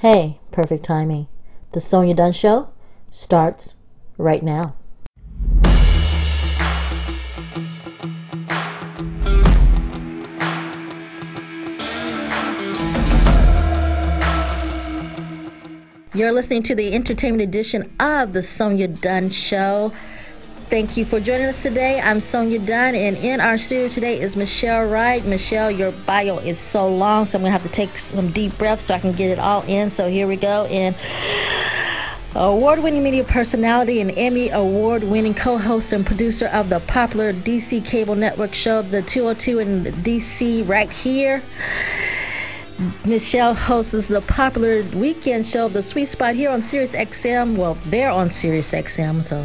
Hey, perfect timing. The Sonya Dunn Show starts right now. You're listening to the entertainment edition of the Sonya Dunn Show. Thank you for joining us today. I'm Sonya Dunn, and in our studio today is Michel Wright. Michel, your bio is so long, so I'm gonna have to take some deep breaths so I can get it all in. So here we go. And award-winning media personality and Emmy award-winning co-host and producer of the popular DC cable network show The 202 in DC right here. Michel hosts the popular weekend show The Suite Spot here on Sirius XM. Well, they're on Sirius XM, so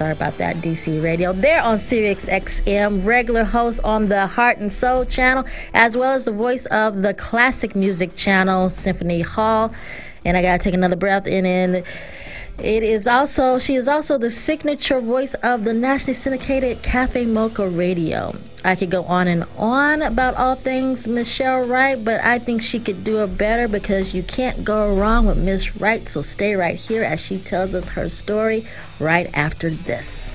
Sorry about that, DC Radio. They're on Sirius XM, regular host on the Heart and Soul channel, as well as the voice of the classic music channel, Symphony Hall. And I gotta take another breath in and it is also she is also the signature voice of the nationally syndicated Cafe Mocha Radio. I could go on and on about all things Michel Wright, but I think she could do it better because you can't go wrong with Miss Wright. So stay right here as she tells us her story right after this.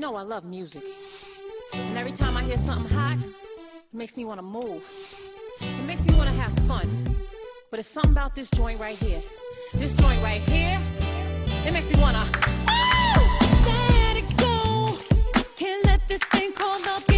Know I love music. And every time I hear something hot, it makes me want to move. It makes me want to have fun. But it's something about this joint right here. This joint right here, it makes me want to. Oh! Let it go. Can't let this thing called love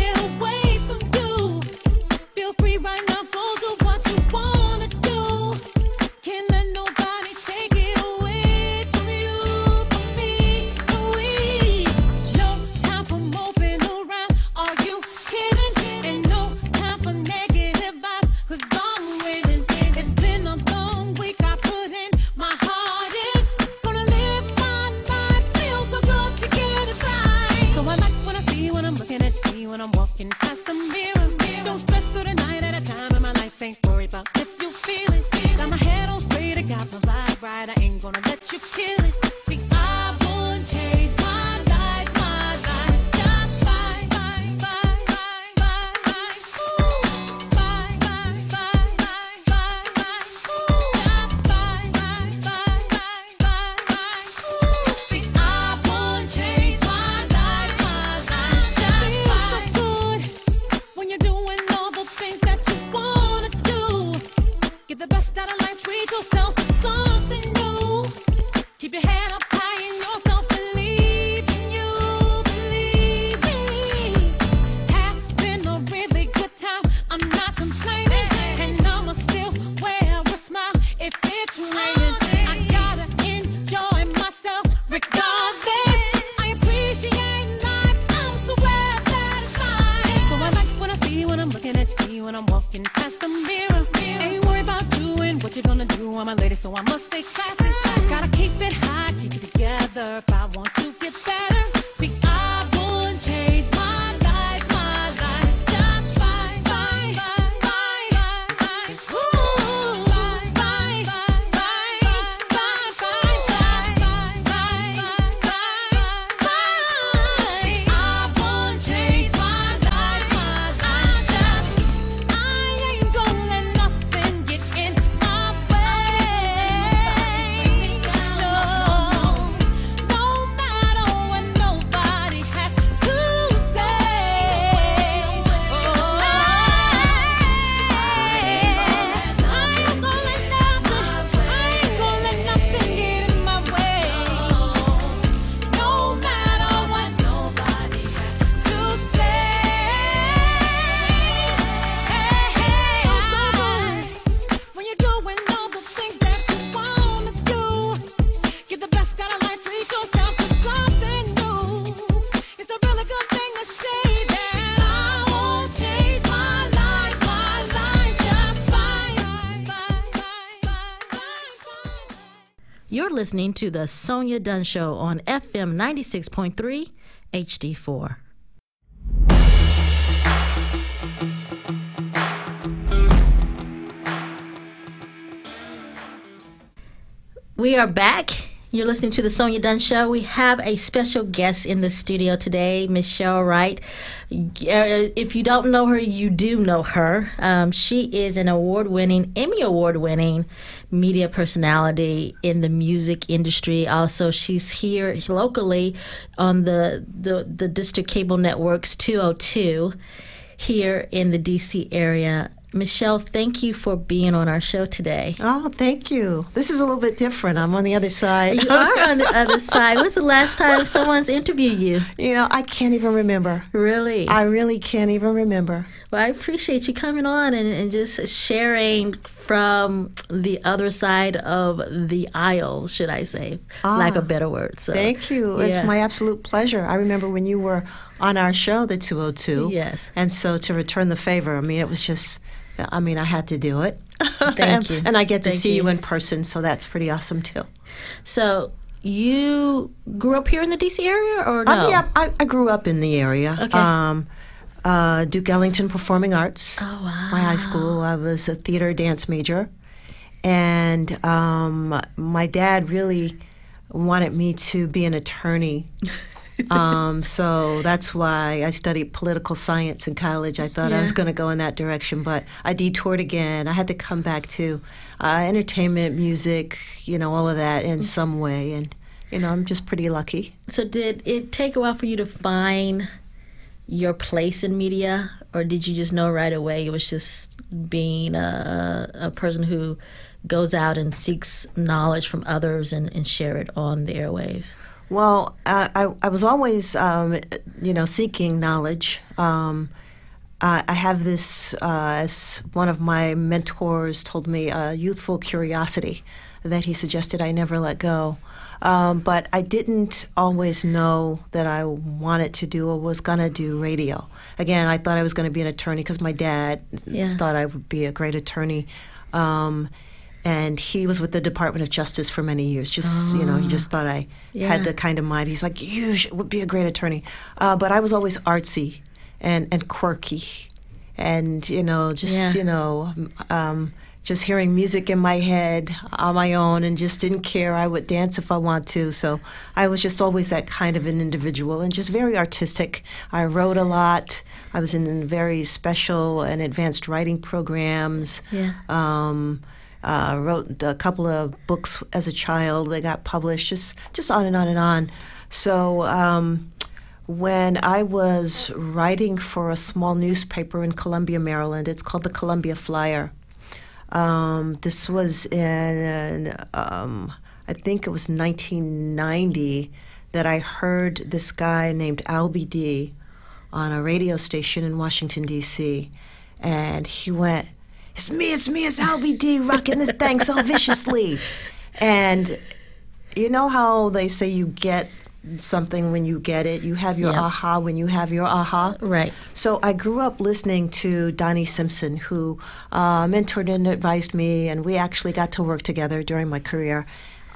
listening to the Sonya Dunn Show on FM 96.3 HD4. We are back. You're listening to the Sonya Dunn Show. We have a special guest in the studio today, Michel Wright. Uh, if you don't know her, you do know her. Um, she is an award winning, Emmy Award winning media personality in the music industry. Also, she's here locally on the, the, the District Cable Networks 202 here in the DC area. Michel, thank you for being on our show today. Oh, thank you. This is a little bit different. I'm on the other side. You are on the other side. When's the last time someone's interviewed you? You know, I can't even remember. Really? I really can't even remember. Well, I appreciate you coming on and, and just sharing from the other side of the aisle, should I say, ah, like a better word. So, thank you. Yeah. It's my absolute pleasure. I remember when you were on our show, the 202. Yes. And so to return the favor, I mean, it was just I mean, I had to do it. Thank and, you. And I get to Thank see you. you in person, so that's pretty awesome too. So you grew up here in the DC area, or no? Um, yeah, I, I, grew up in the area. Okay. Um, uh, Duke Ellington Performing Arts. Oh wow! My high school. I was a theater dance major, and um, my dad really wanted me to be an attorney. um, so that's why I studied political science in college. I thought yeah. I was going to go in that direction, but I detoured again. I had to come back to uh, entertainment, music, you know, all of that in some way. And, you know, I'm just pretty lucky. So, did it take a while for you to find your place in media, or did you just know right away it was just being a, a person who goes out and seeks knowledge from others and, and share it on the airwaves? Well, I, I, I was always, um, you know, seeking knowledge. Um, I, I have this, uh, as one of my mentors told me, a youthful curiosity that he suggested I never let go. Um, but I didn't always know that I wanted to do or was going to do radio. Again, I thought I was going to be an attorney because my dad yeah. thought I would be a great attorney. Um, and he was with the Department of Justice for many years. Just oh. you know, he just thought I yeah. had the kind of mind. He's like, you should, would be a great attorney, uh, but I was always artsy and and quirky, and you know, just yeah. you know. Um, just hearing music in my head on my own and just didn't care. I would dance if I want to. So I was just always that kind of an individual and just very artistic. I wrote a lot. I was in very special and advanced writing programs. Yeah. Um, uh, wrote a couple of books as a child. They got published, just just on and on and on. So um, when I was writing for a small newspaper in Columbia, Maryland, it's called the Columbia Flyer. Um, this was in, um, I think it was 1990 that I heard this guy named Albie D on a radio station in Washington, D.C. And he went, it's me, it's me, it's Albie D rocking this thing so viciously. And you know how they say you get something when you get it, you have your aha when you have your aha. Right. So I grew up listening to Donnie Simpson, who uh, mentored and advised me, and we actually got to work together during my career.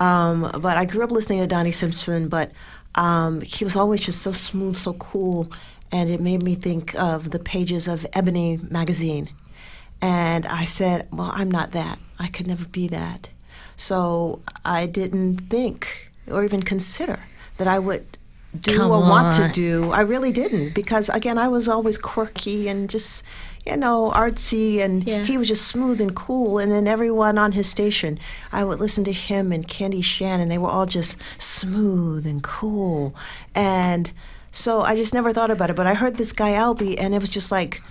Um, but I grew up listening to Donnie Simpson, but um, he was always just so smooth, so cool, and it made me think of the pages of Ebony magazine. And I said, Well, I'm not that. I could never be that. So I didn't think or even consider that I would do Come or on. want to do. I really didn't because, again, I was always quirky and just, you know, artsy, and yeah. he was just smooth and cool. And then everyone on his station, I would listen to him and Candy Shannon. They were all just smooth and cool. And so I just never thought about it. But I heard this guy, Albie, and it was just like,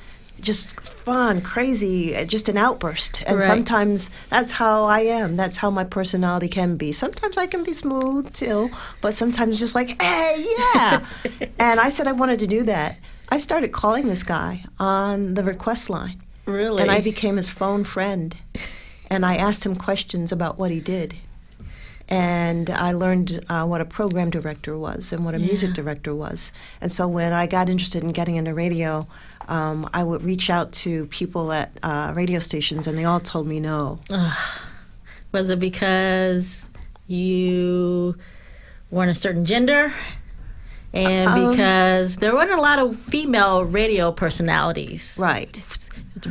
just fun, crazy, uh, just an outburst. And right. sometimes that's how I am. That's how my personality can be. Sometimes I can be smooth too, but sometimes just like, hey, yeah. and I said I wanted to do that. I started calling this guy on the request line. Really? And I became his phone friend. and I asked him questions about what he did. And I learned uh, what a program director was and what a yeah. music director was. And so when I got interested in getting into radio, um, I would reach out to people at uh, radio stations, and they all told me no. Was it because you weren't a certain gender, and Um, because there weren't a lot of female radio personalities, Right.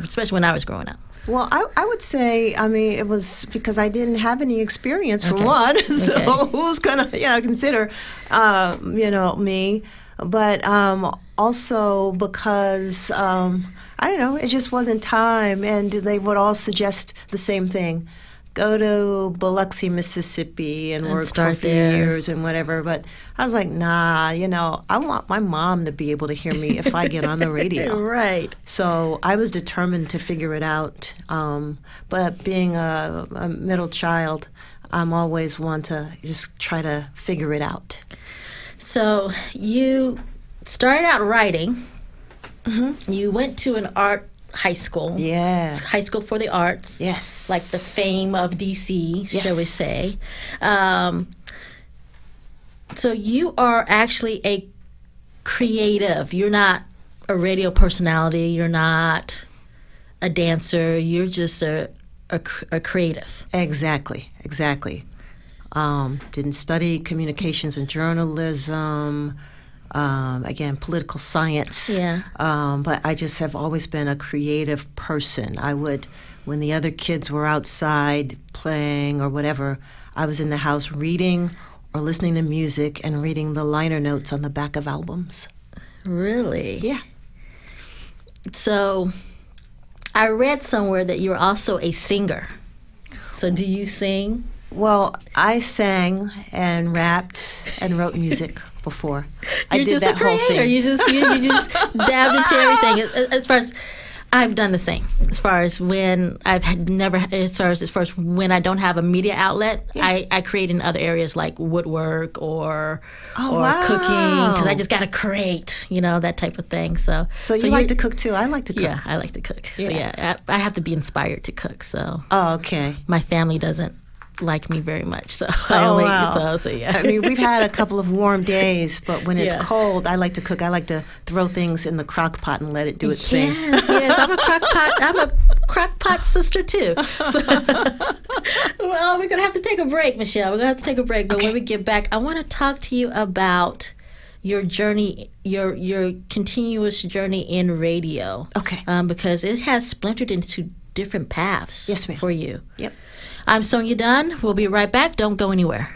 especially when I was growing up. Well, I, I would say, I mean, it was because I didn't have any experience for Okay. one. So Okay. who's gonna, you know, consider, um, you know, me? But um, also because um, I don't know, it just wasn't time, and they would all suggest the same thing: go to Biloxi, Mississippi, and, And work for a few there. years and whatever. But I was like, nah, you know, I want my mom to be able to hear me if I get on the radio. Right. So I was determined to figure it out. Um, but being a, a middle child, I'm always one to just try to figure it out. So you started out writing. You went to an art high school. Yeah. High school for the arts. Yes. Like the fame of DC, shall we say. Um, so you are actually a creative. You're not a radio personality. You're not a dancer. You're just a, a, a creative. Exactly. Exactly. Um, didn't study communications and journalism. Um, again, political science. Yeah. Um, but I just have always been a creative person. I would, when the other kids were outside playing or whatever, I was in the house reading or listening to music and reading the liner notes on the back of albums. Really? Yeah. So I read somewhere that you're also a singer. So do you sing? Well, I sang and rapped and wrote music before. I You're did just that a creator. whole thing. You just you, you just dabbed into everything. As- As far as I've done the same. As far as when I've had never, as far as, as far as when I don't have a media outlet, I, I create in other areas like woodwork or Oh, or wow. cooking because I just got to create, you know, that type of thing. So so you you're- like to cook too? I like to cook. Yeah, I like to cook. So Yeah. yeah, I, I have to be inspired to cook. So Oh, okay. my family doesn't like me very much. So I Oh, only wow. so so yeah. I mean, we've had a couple of warm days, but when it's Yeah. cold, I like to cook. I like to throw things in the crock pot and let it do its thing. Yes, yes, I'm a crock pot. I'm a crock pot sister too. So, well, we're gonna have to take a break, Michel. We're gonna have to take a break. But when we get back, I want to talk to you about your journey, your your continuous journey in radio. Okay. Um, because it has splintered into different paths. Yes, ma'am. For you. Yep. I'm Sonya Dunn. We'll be right back. Don't go anywhere.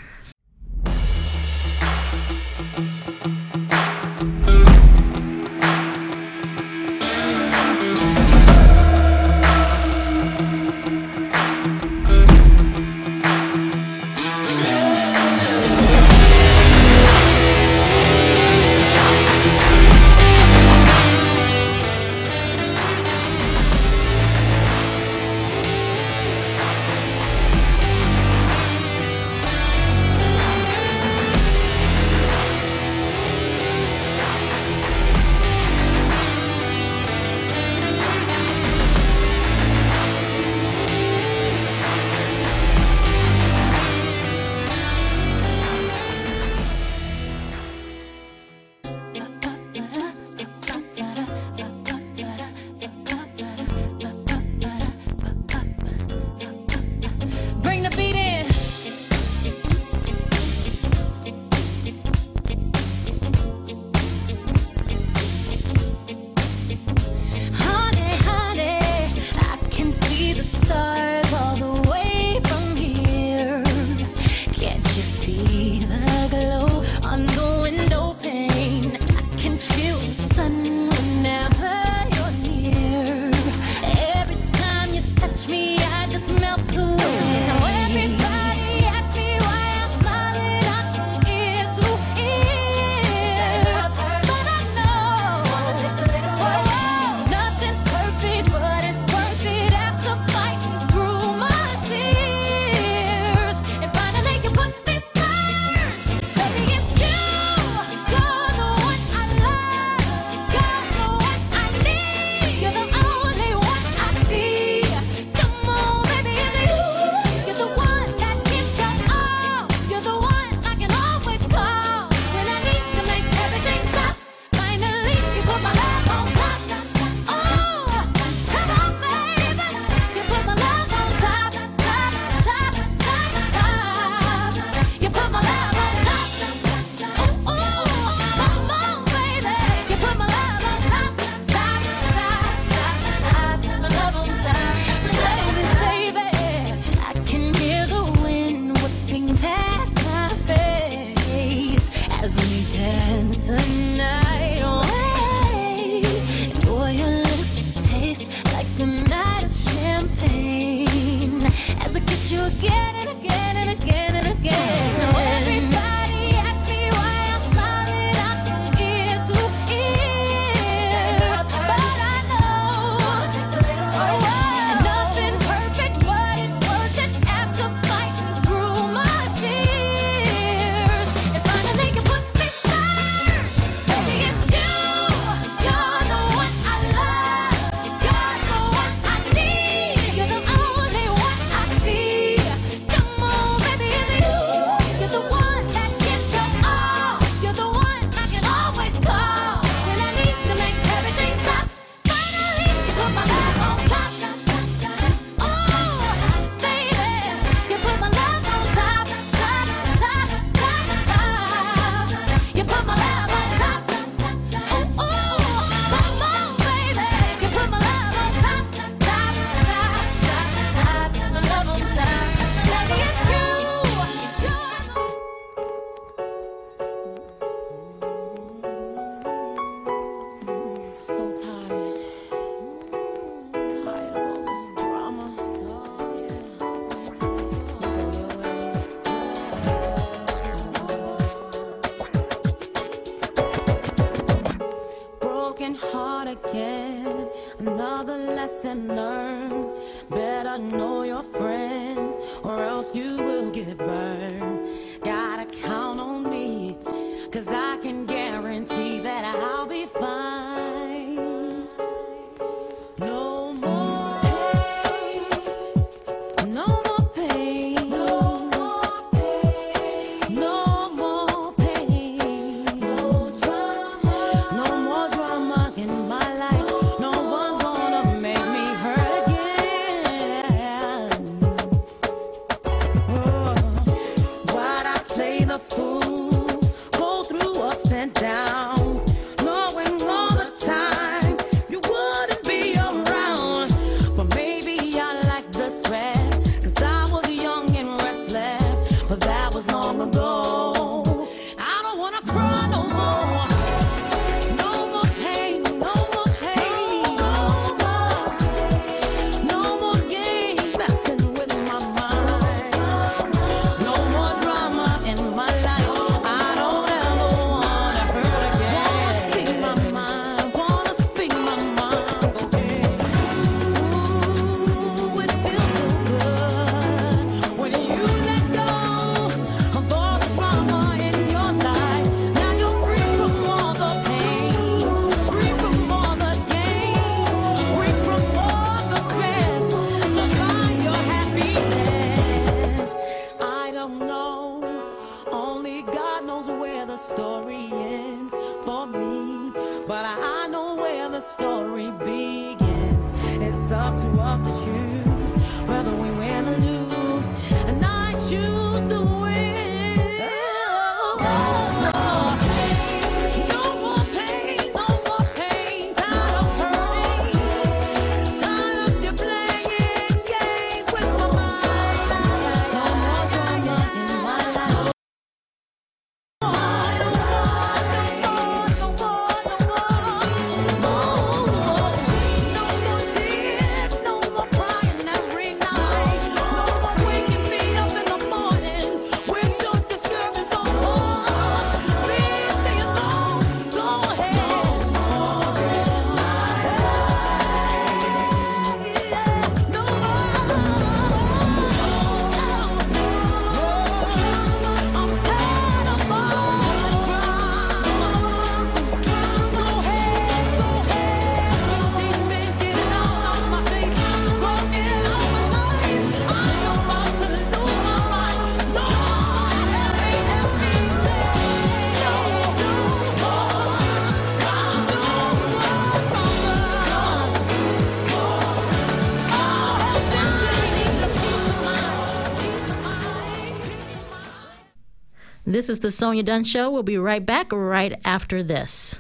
This is the Sonya Dunn Show. We'll be right back right after this.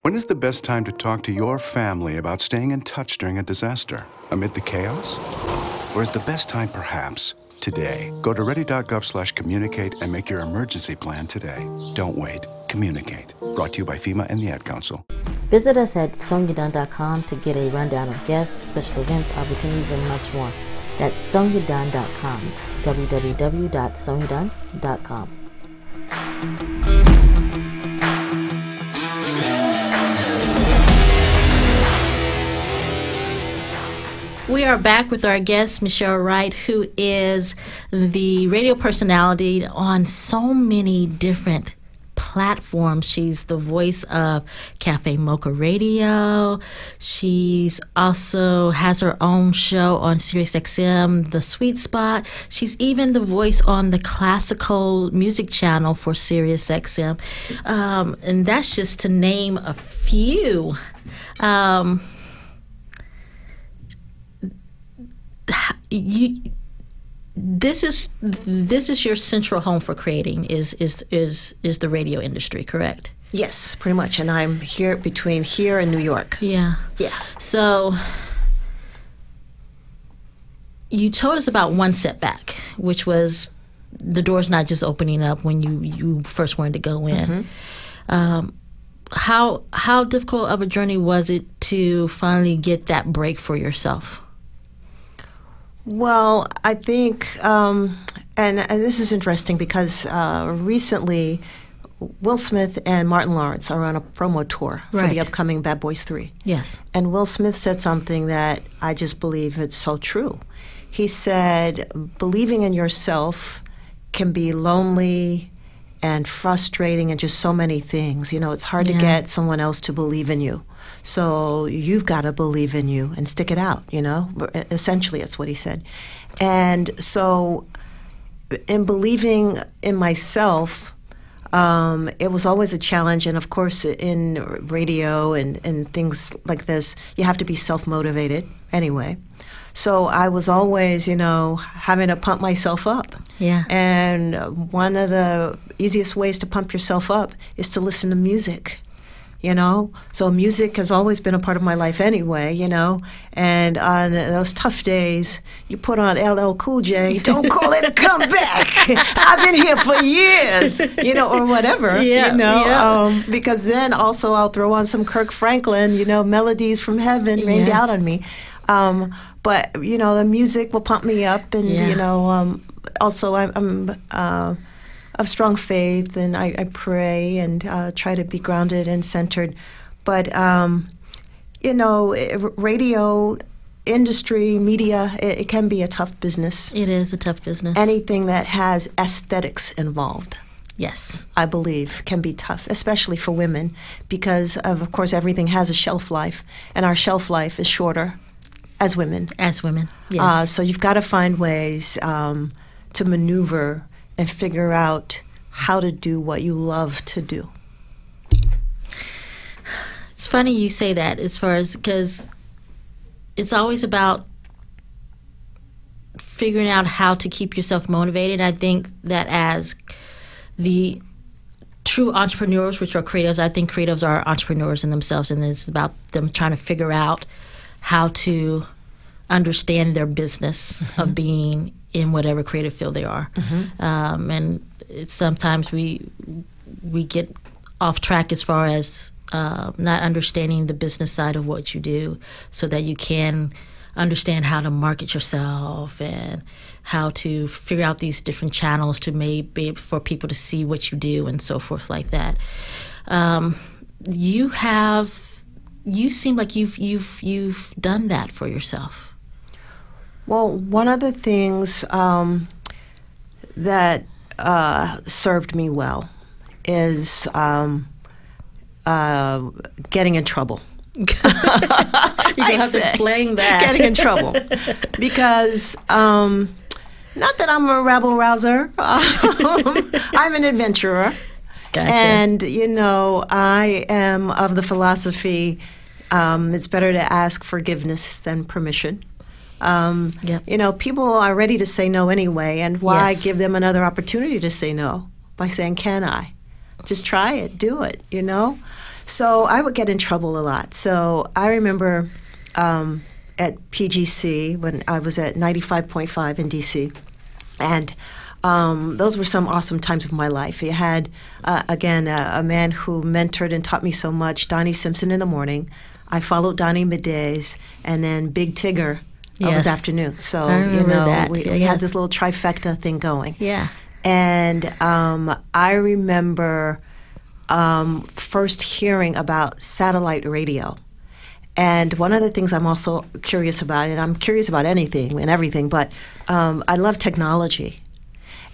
When is the best time to talk to your family about staying in touch during a disaster? Amid the chaos? Or is the best time perhaps today? Go to ready.gov slash communicate and make your emergency plan today. Don't wait. Communicate. Brought to you by FEMA and the Ad Council. Visit us at sonyadunn.com to get a rundown of guests, special events, opportunities, and much more. That's sonyadunn.com. www.sonyadunn.com. We are back with our guest, Michel Wright, who is the radio personality on so many different platforms. She's the voice of Cafe Mocha Radio. She's also has her own show on SiriusXM, The Suite Spot. She's even the voice on the classical music channel for SiriusXM. Um, and that's just to name a few. Um, you this is this is your central home for creating is is is is the radio industry correct Yes, pretty much. And I'm here between here and New York. yeah Yeah. so you told us about one setback which was the doors not just opening up when you you first wanted to go in um, how how difficult of a journey was it to finally get that break for yourself Well, I think um, and, and this is interesting because uh, recently Will Smith and Martin Lawrence are on a promo tour for the upcoming Bad Boys 3. Yes. And Will Smith said something that I just believe it's so true. He said, believing in yourself can be lonely and frustrating and just so many things. You know, it's hard to get someone else to believe in you. So you've got to believe in you and stick it out, you know? Essentially, that's what he said. And so, in believing in myself, um, it was always a challenge. And of course, in radio and, and things like this, you have to be self motivated anyway. So I was always, you know, having to pump myself up. Yeah. And one of the easiest ways to pump yourself up is to listen to music. You know, so music has always been a part of my life anyway. You know, and on those tough days, you put on LL Cool J. Don't call it a comeback. I've been here for years. You know, or whatever. Yeah, you know, yeah. um, because then also I'll throw on some Kirk Franklin. You know, melodies from heaven rain Yes. down on me. Um, but you know, the music will pump me up, and Yeah. you know, um, also I'm, I'm uh, of strong faith, and I, I pray and uh, try to be grounded and centered. But um, you know, radio industry, media, it, it can be a tough business. It is a tough business. Anything that has aesthetics involved. yes. I believe, can be tough, especially for women, because of, of course everything has a shelf life, and our shelf life is shorter as women. As women. Yes. Uh, so you've got to find ways um, to maneuver and figure out how to do what you love to do. It's funny you say that as far as because it's always about figuring out how to keep yourself motivated. I think that as the true entrepreneurs, which are creatives, I think creatives are entrepreneurs in themselves, and it's about them trying to figure out how to understand their business of being in whatever creative field they are. Um, and sometimes we we get off track as far as uh, not understanding the business side of what you do, so that you can understand how to market yourself and how to figure out these different channels to maybe for people to see what you do and so forth like that. Um, you have you seem like you've you've you've done that for yourself. Well, one of the things um, that uh, served me well is um, uh, getting in trouble. You're gonna have to explain that. getting in trouble because um, not that I'm a rabble rouser. Um, I'm an adventurer, Gotcha. and you know I am of the philosophy um, it's better to ask forgiveness than permission. Um, Yep. You know, people are ready to say no anyway, and why Yes. give them another opportunity to say no by saying, "Can I?" Just try it, do it. You know. So I would get in trouble a lot. So I remember um, at PGC when I was at 95.5 in DC, and um, those were some awesome times of my life. You had, uh, again, a, a man who mentored and taught me so much, Donnie Simpson in the morning. I followed Donnie middays, and then Big Tigger uh, was afternoon. So, you know, that. we, Yeah, we yeah. had this little trifecta thing going. yeah. And um, I remember um, first hearing about satellite radio. And one of the things I'm also curious about, and I'm curious about anything and everything, but um, I love technology.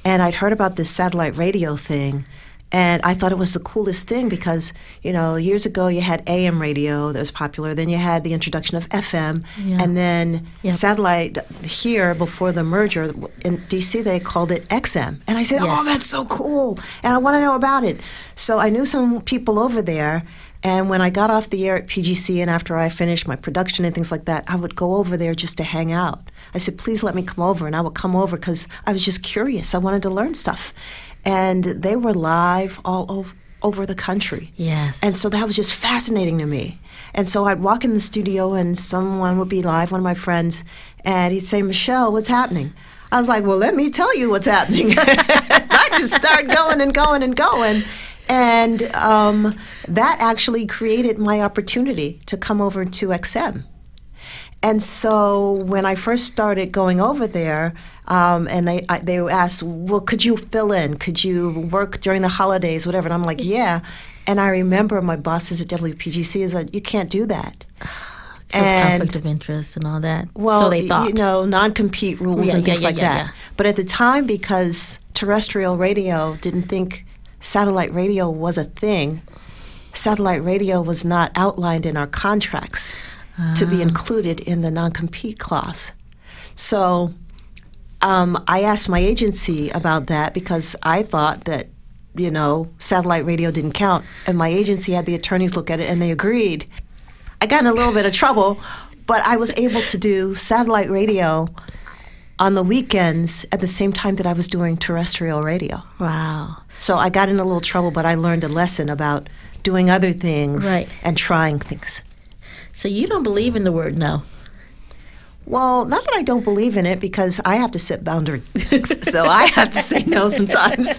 And I'd heard about this satellite radio thing, and I thought it was the coolest thing because, you know, years ago you had AM radio that was popular, then you had the introduction of FM, Yeah. and then Yep. satellite here before the merger in DC they called it XM. And I said, oh, Yes. "Oh, that's so cool." And I want to know about it. So I knew some people over there, and when I got off the air at PGC and after I finished my production and things like that, I would go over there just to hang out. I said, "Please let me come over." And I would come over cuz I was just curious. I wanted to learn stuff. And they were live all over over the country. Yes. And so that was just fascinating to me. And so I'd walk in the studio and someone would be live, one of my friends, and he'd say, Michel, what's happening? I was like, well, let me tell you what's happening. I just start going and going and going. And um, that actually created my opportunity to come over to XM. And so when I first started going over there, um, and they I, they asked, "Well, could you fill in? Could you work during the holidays, whatever?" And I'm like, "Yeah." And I remember my bosses at WPGC is that you can't do that. And conflict of interest and all that. Well, so they thought, you know, non-compete rules Yeah, and things yeah, like yeah, that. yeah. But at the time, because terrestrial radio didn't think satellite radio was a thing, satellite radio was not outlined in our contracts to Ah. be included in the non-compete clause. So um, I asked my agency about that because I thought that, you know, satellite radio didn't count. And my agency had the attorneys look at it and they agreed. I got in a little bit of trouble, but I was able to do satellite radio on the weekends at the same time that I was doing terrestrial radio. wow. So I got in a little trouble, but I learned a lesson about doing other things Right. and trying things. So you don't believe in the word no. Well, not that I don't believe in it because I have to set boundaries, so I have to say no sometimes.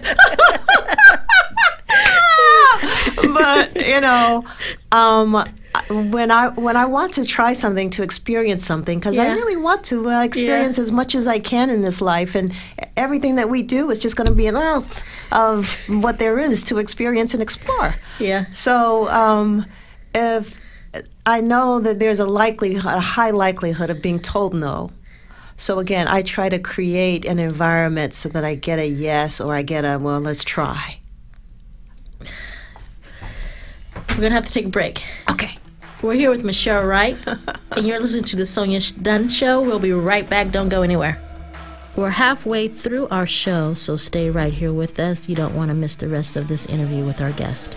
but you know, um, when I when I want to try something to experience something, because I really want to uh, experience as much as I can in this life, and everything that we do is just going to be an oath of what there is to experience and explore. Yeah. So um, if I know that there's a likelihood, a high likelihood of being told no. So again, I try to create an environment so that I get a yes or I get a well, let's try. We're gonna have to take a break. Okay. We're here with Michel Wright, and you're listening to the Sonya Dunn Show. We'll be right back. Don't go anywhere. We're halfway through our show, so stay right here with us. You don't want to miss the rest of this interview with our guest.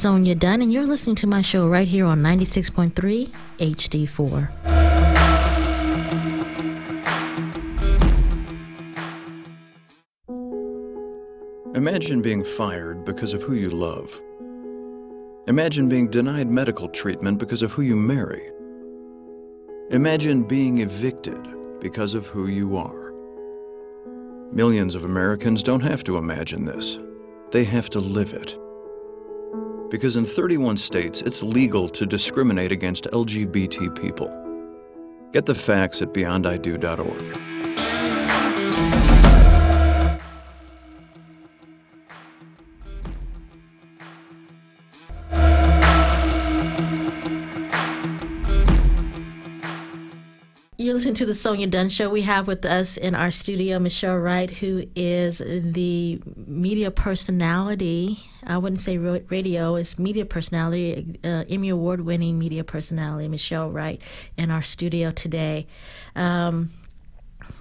Sonya Dunn, and you're listening to my show right here on 96.3 HD4. Imagine being fired because of who you love. Imagine being denied medical treatment because of who you marry. Imagine being evicted because of who you are. Millions of Americans don't have to imagine this, they have to live it. Because in 31 states, it's legal to discriminate against LGBT people. Get the facts at beyondido.org. listening to the Sonya Dunn Show. We have with us in our studio Michel Wright, who is the media personality. I wouldn't say radio, it's media personality, uh, Emmy Award winning media personality, Michel Wright, in our studio today. Um,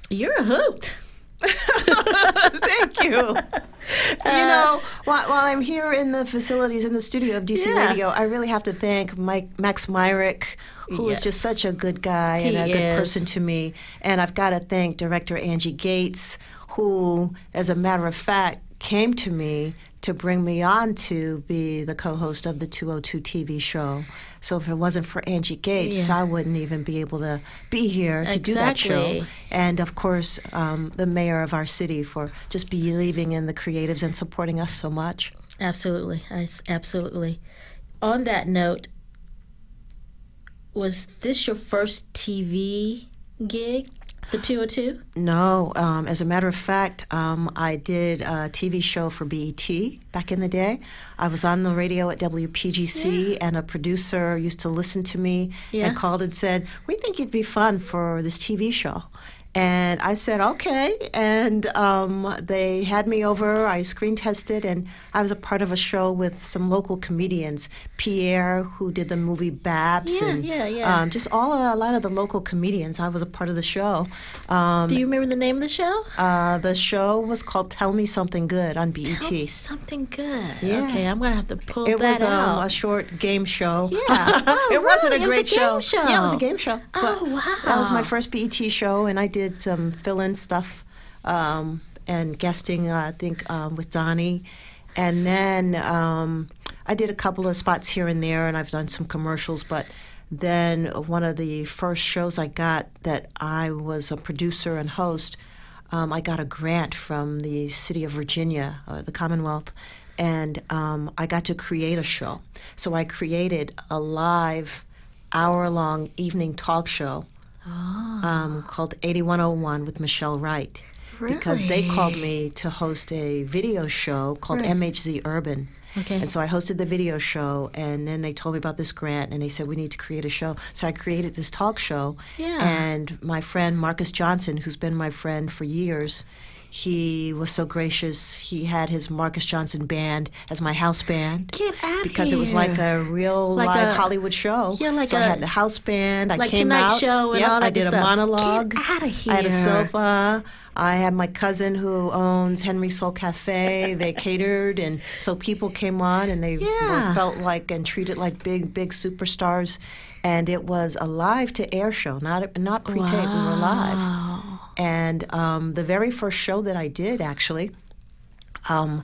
you're a hoot. Thank you. you know, while, while I'm here in the facilities in the studio of DC Yeah. Radio, I really have to thank Mike Max Myrick, who is Yes. just such a good guy and He a good person to me. And I've got to thank director Angie Gates, who, as a matter of fact, came to me to bring me on to be the co-host of the 202 TV show. So if it wasn't for Angie Gates, Yeah. I wouldn't even be able to be here to do that show. And of course, um, the mayor of our city for just believing in the creatives and supporting us so much. Absolutely. I Absolutely. On that note, was this your first TV gig, the 202? No, um, as a matter of fact, um, I did a TV show for BET back in the day. I was on the radio at WPGC, and a producer used to listen to me Yeah. and called and said, "We think you'd be fun for this TV show." And I said, okay. And um, they had me over. I screen tested, and I was a part of a show with some local comedians. Pierre, who did the movie Babs, Yeah, and yeah, yeah. Um, just all a lot of the local comedians. I was a part of the show. Um, Do you remember the name of the show? uh, the show was called Tell Me Something Good on BET. Tell me something good. Yeah. Okay, I'm gonna have to pull It that was um, out. a short game show. Yeah. Oh, it wasn't really? a It was great a game show. show. Yeah, it was a game show. Oh, wow. That was my first BET show, and I did some fill-in stuff um, and guesting. Uh, I think um, with Donnie, and then um, I did a couple of spots here and there, and I've done some commercials. But then one of the first shows I got that I was a producer and host, um, I got a grant from the city of Virginia, uh, the Commonwealth, and um, I got to create a show. So I created a live, hour-long evening talk show um, called 8101 with Michel Wright. Because they called me to host a video show called MHZ Urban. Okay. And so I hosted the video show, and then they told me about this grant, and they said, We need to create a show. So I created this talk show. Yeah. And my friend Marcus Johnson, who's been my friend for years, he was so gracious. He had his Marcus Johnson band as my house band. Get out Because it was like a real Like live a- Hollywood show. Yeah, like so I a- had the house band. I like came Tonight out. Show and yep, all that I did a stuff. monologue. Get outta I had a sofa. I had my cousin who owns Henry Soul Cafe. They catered, and so people came on, and they Yeah. were, felt like and treated like big, big superstars. And it was a live to air show, not not pre-taped. We were live. And um, the very first show that I did, actually, um,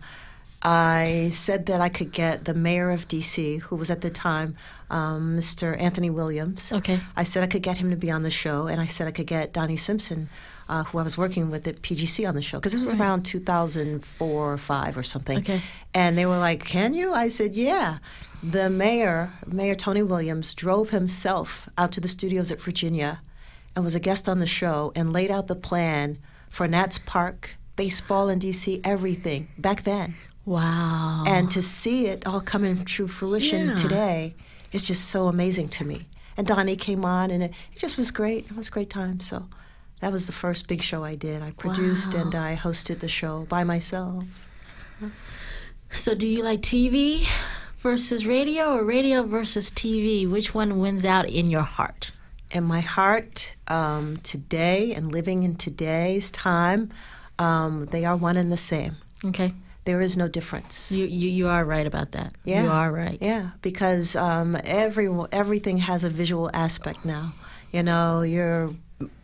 I said that I could get the mayor of DC, who was at the time um, Mr. Anthony Williams. Okay. I said I could get him to be on the show, and I said I could get Donnie Simpson, uh, who I was working with at PGC, on the show because this was around 2004 or five or something. Okay. And they were like, "Can you?" I said, "Yeah." The mayor, Mayor Tony Williams, drove himself out to the studios at Virginia, and was a guest on the show, and laid out the plan for Nats Park, baseball in DC, everything back then. Wow. And to see it all come in true fruition Yeah. today is just so amazing to me. And Donnie came on, and it, it just was great. It was a great time. So that was the first big show I did. I produced and I hosted the show by myself. So, do you like TV versus radio or radio versus TV? Which one wins out in your heart? In my heart, um, today and living in today's time, um, they are one and the same. Okay. There is no difference. You, you, you are right about that. Yeah, You are right. Yeah, because um, every everything has a visual aspect now. You know, you're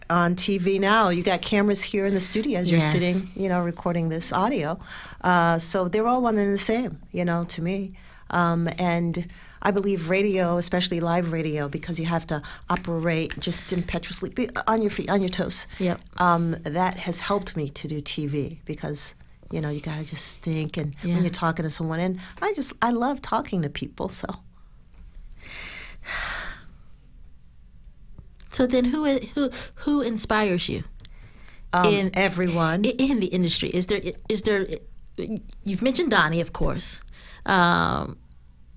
on TV now. You got cameras here in the studio as you're Yes. sitting, you know, recording this audio. Uh, so they're all one and the same. You know, to me, um, and. I believe radio, especially live radio, because you have to operate just impetuously, be on your feet, on your toes. Yep. Um, that has helped me to do TV because, you know, you got to just think and Yeah. when you're talking to someone. And I just, I love talking to people. So So then, who who who inspires you um, In- everyone. in the industry? Is there is there? You've mentioned Donnie, of course, um,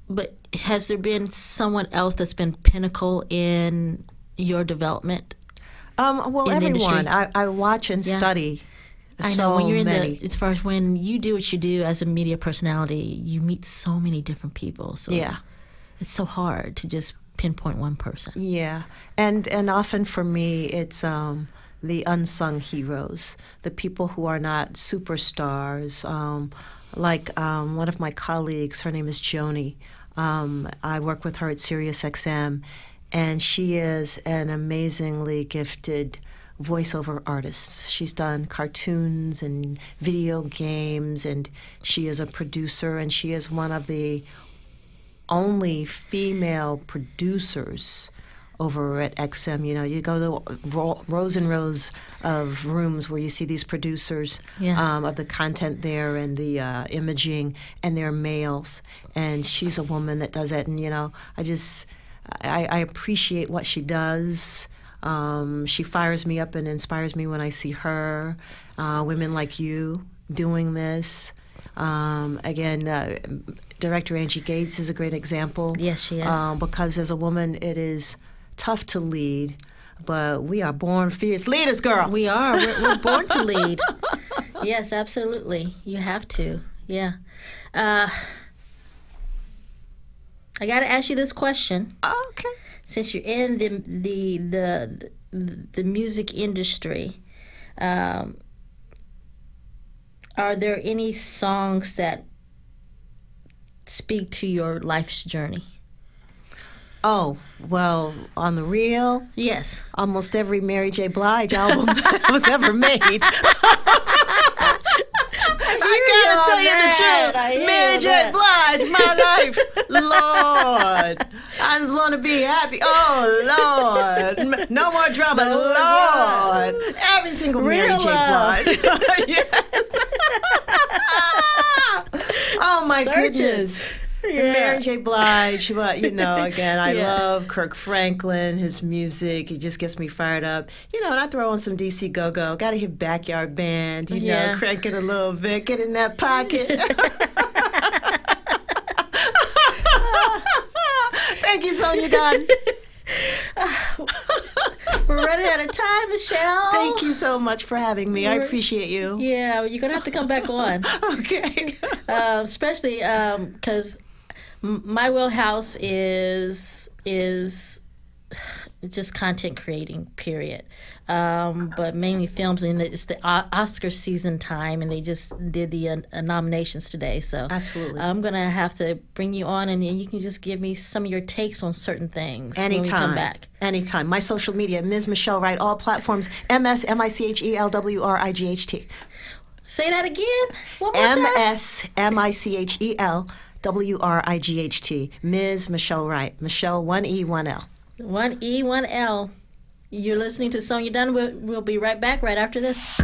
but has there been someone else that's been pinnacle in your development? Um, well, everyone. I, I watch and Yeah. study. I so know when you're in many. the as far as when you do what you do as a media personality, you meet so many different people. So Yeah. it's so hard to just pinpoint one person. Yeah, and and often for me, it's um, the unsung heroes, the people who are not superstars. Um, like um, one of my colleagues, her name is Joni. Um, I work with her at SiriusXM, and she is an amazingly gifted voiceover artist. She's done cartoons and video games, and she is a producer, and she is one of the only female producers over at XM. You know, you go to ro- rows and rows of rooms where you see these producers Yeah. um, of the content there and the uh, imaging, and they're males. And she's a woman that does that. And, you know, I just, I, I appreciate what she does. Um, she fires me up and inspires me when I see her. Uh, women like you doing this. Um, again, uh, director Angie Gates is a great example. Yes, she is. Um, because as a woman, it is tough to lead, but we are born fierce leaders, girl. We are. We're, we're born to lead. Yes, absolutely. You have to. Yeah. Uh, I got to ask you this question. okay. Since you're in the the the the music industry, um, are there any songs that speak to your life's journey? Oh, well, on the real, Yes. almost every Mary J. Blige album that was ever made. I gotta tell you the truth. Mary J. Blige, my life. Lord. I just want to be happy. Oh Lord, no more drama, No more Lord. Every single Mary J. Blige. yes. oh my Searching. goodness. Mary J. Blige, but you know, again, I Yeah. love Kirk Franklin, his music. He just gets me fired up. You know, and I throw on some DC Go Go. Got to hear Backyard Band, you Yeah. know, crank it a little bit, get in that pocket. Thank you, Sonya Dunn. We're running out of time, Michel. Thank you so much for having me. I appreciate you. Yeah, you're gonna have to come back on. Okay. uh, especially because my wheelhouse is is just content creating period um, but mainly films and it's the O- oscar season time and they just did the uh, uh, nominations today so Absolutely. i'm gonna have to bring you on and you can just give me some of your takes on certain things Anytime. come back Anytime. My social media, Ms. Michel Wright, all platforms, M S M I C H E L W R I G H T. say that again M S M I C H E L W R I G H T. Ms. Michel Wright. Michel, one E, one L. one e one l you're listening to sonya dunn we'll, we'll be right back right after this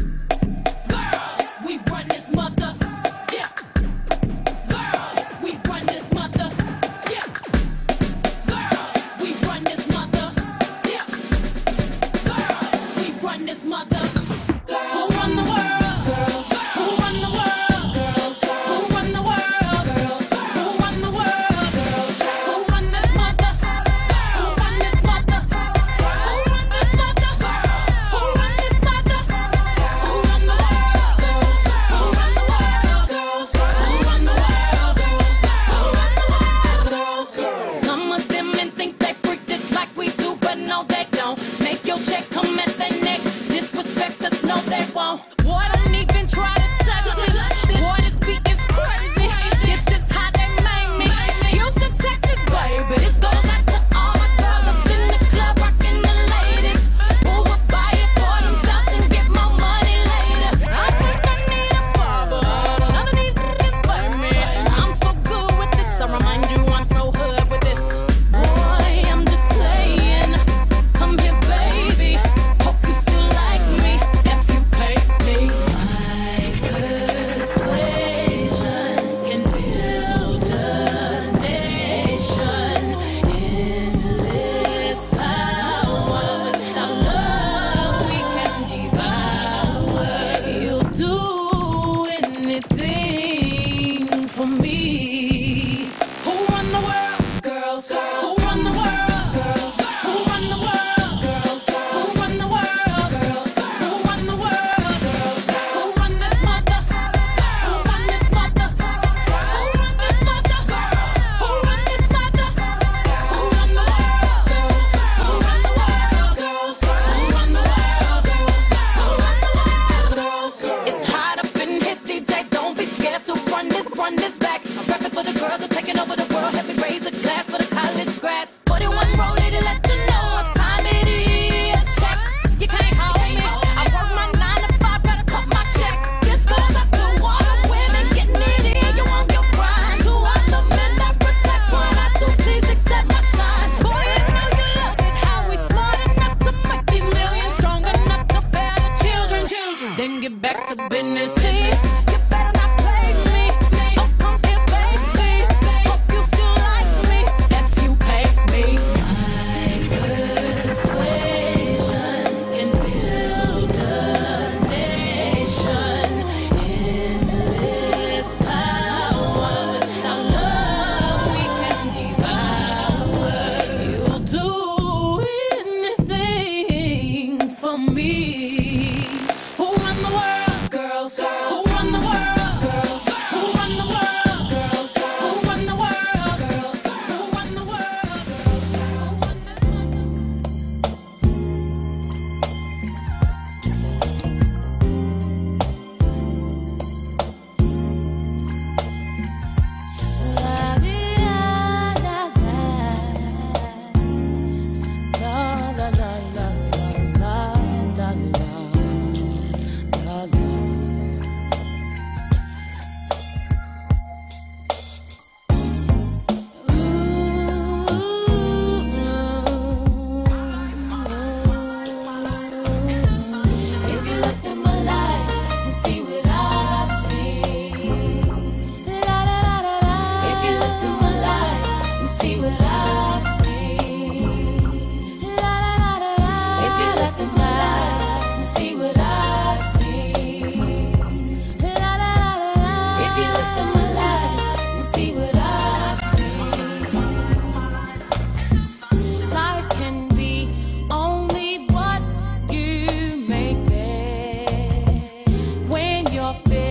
your.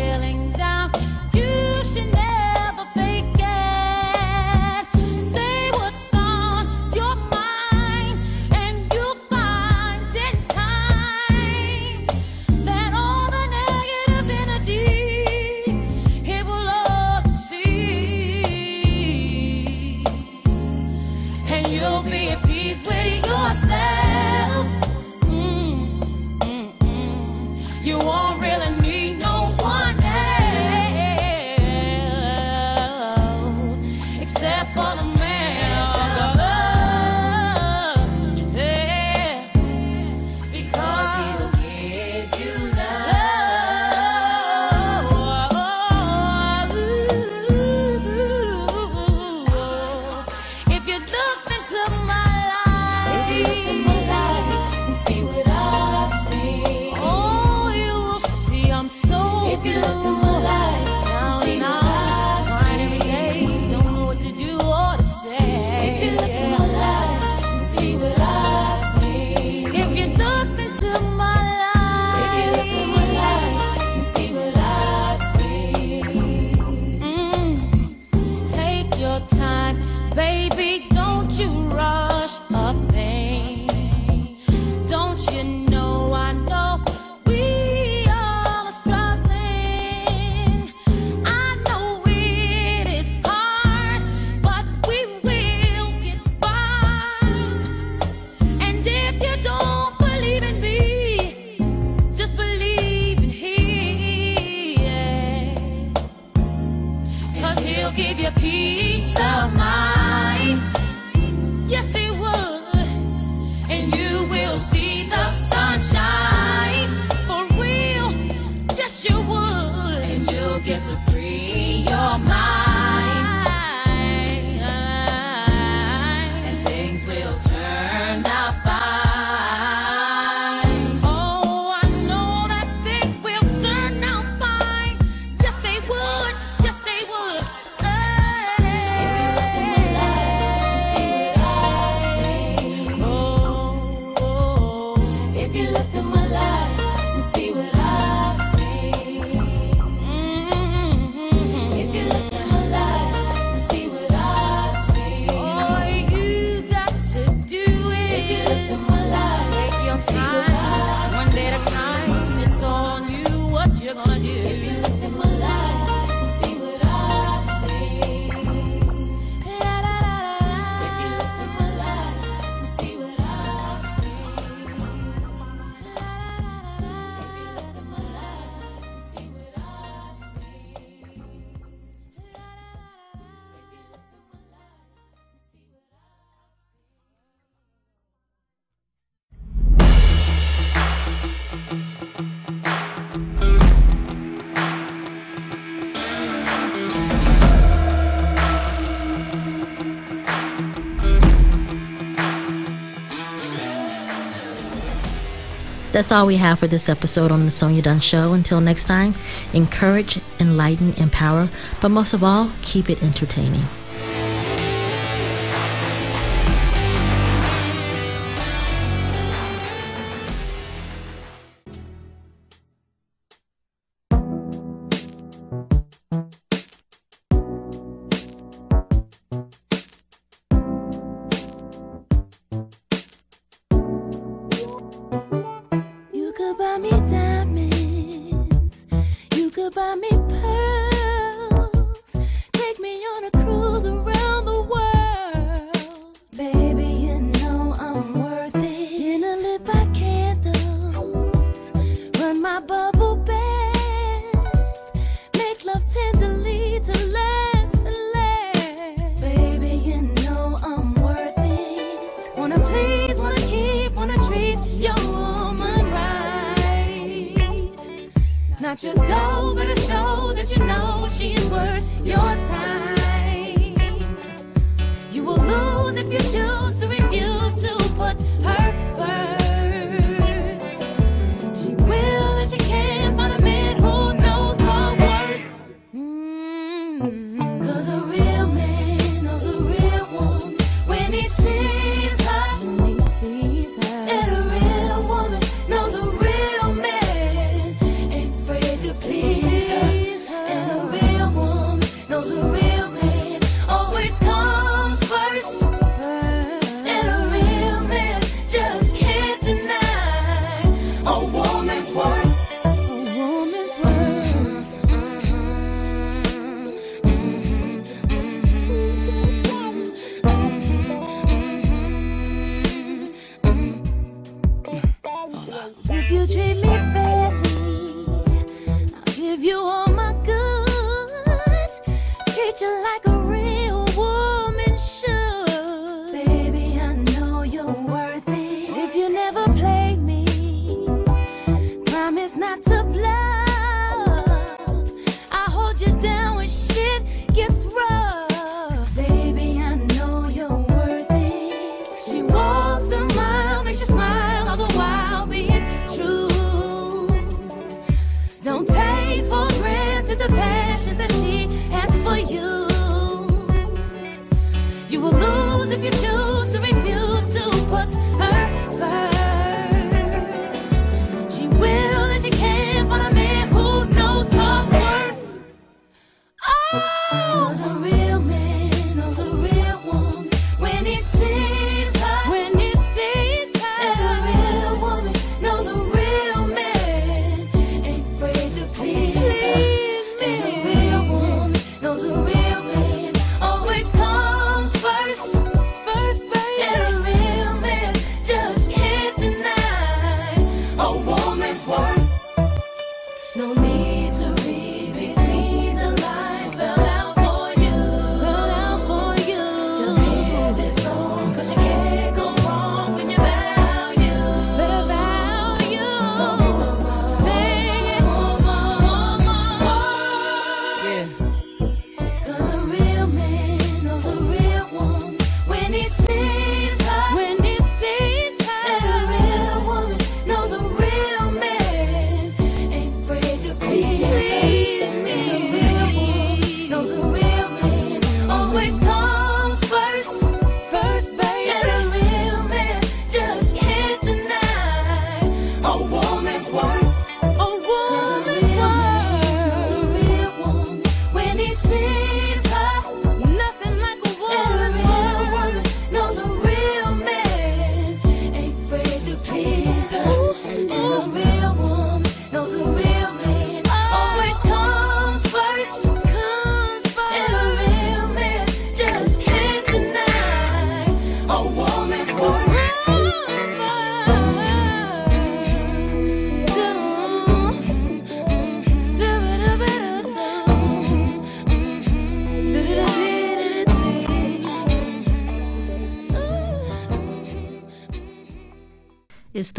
That's all we have for this episode on The Sonya Dunn Show. Until next time, encourage, enlighten, empower, but most of all, keep it entertaining.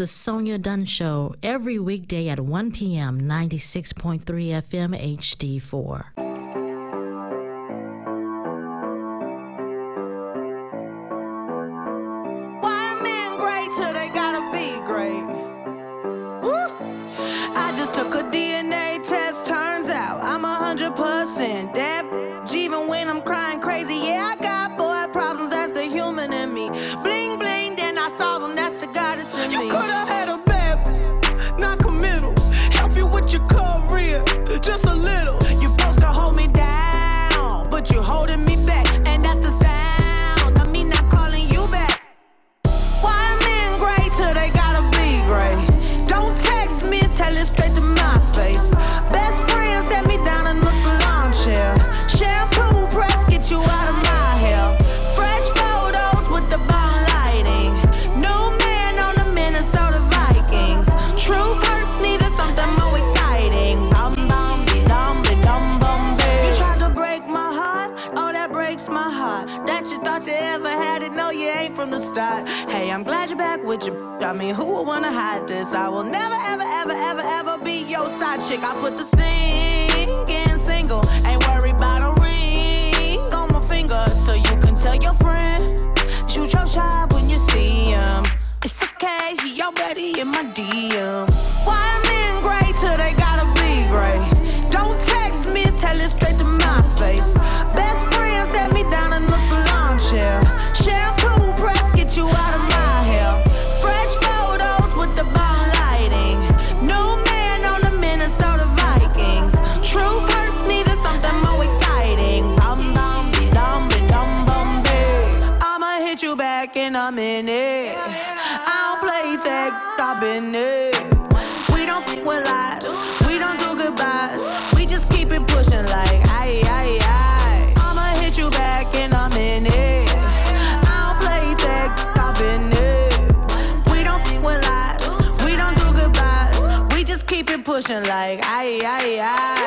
The Sonya Dunn Show every weekday at 1 p.m. 96.3 FM HD4. Thought you ever had it, no you ain't from the start. Hey, I'm glad you're back with your. I mean, who would wanna hide this? I will never, ever, ever, ever, ever be your side chick. I put the singing single, ain't worried about a ring on my finger, so you can tell your friend. Shoot your shot when you see him. It's okay, he already in my DM. Back in minute. I don't play tag, I've been it. We don't f with lies, we don't do goodbyes. We just keep it pushing like aye aye aye. I'ma hit you back in a minute. I don't play tag, it. We don't with lies, we don't do goodbyes. We just keep it pushing like aye aye aye.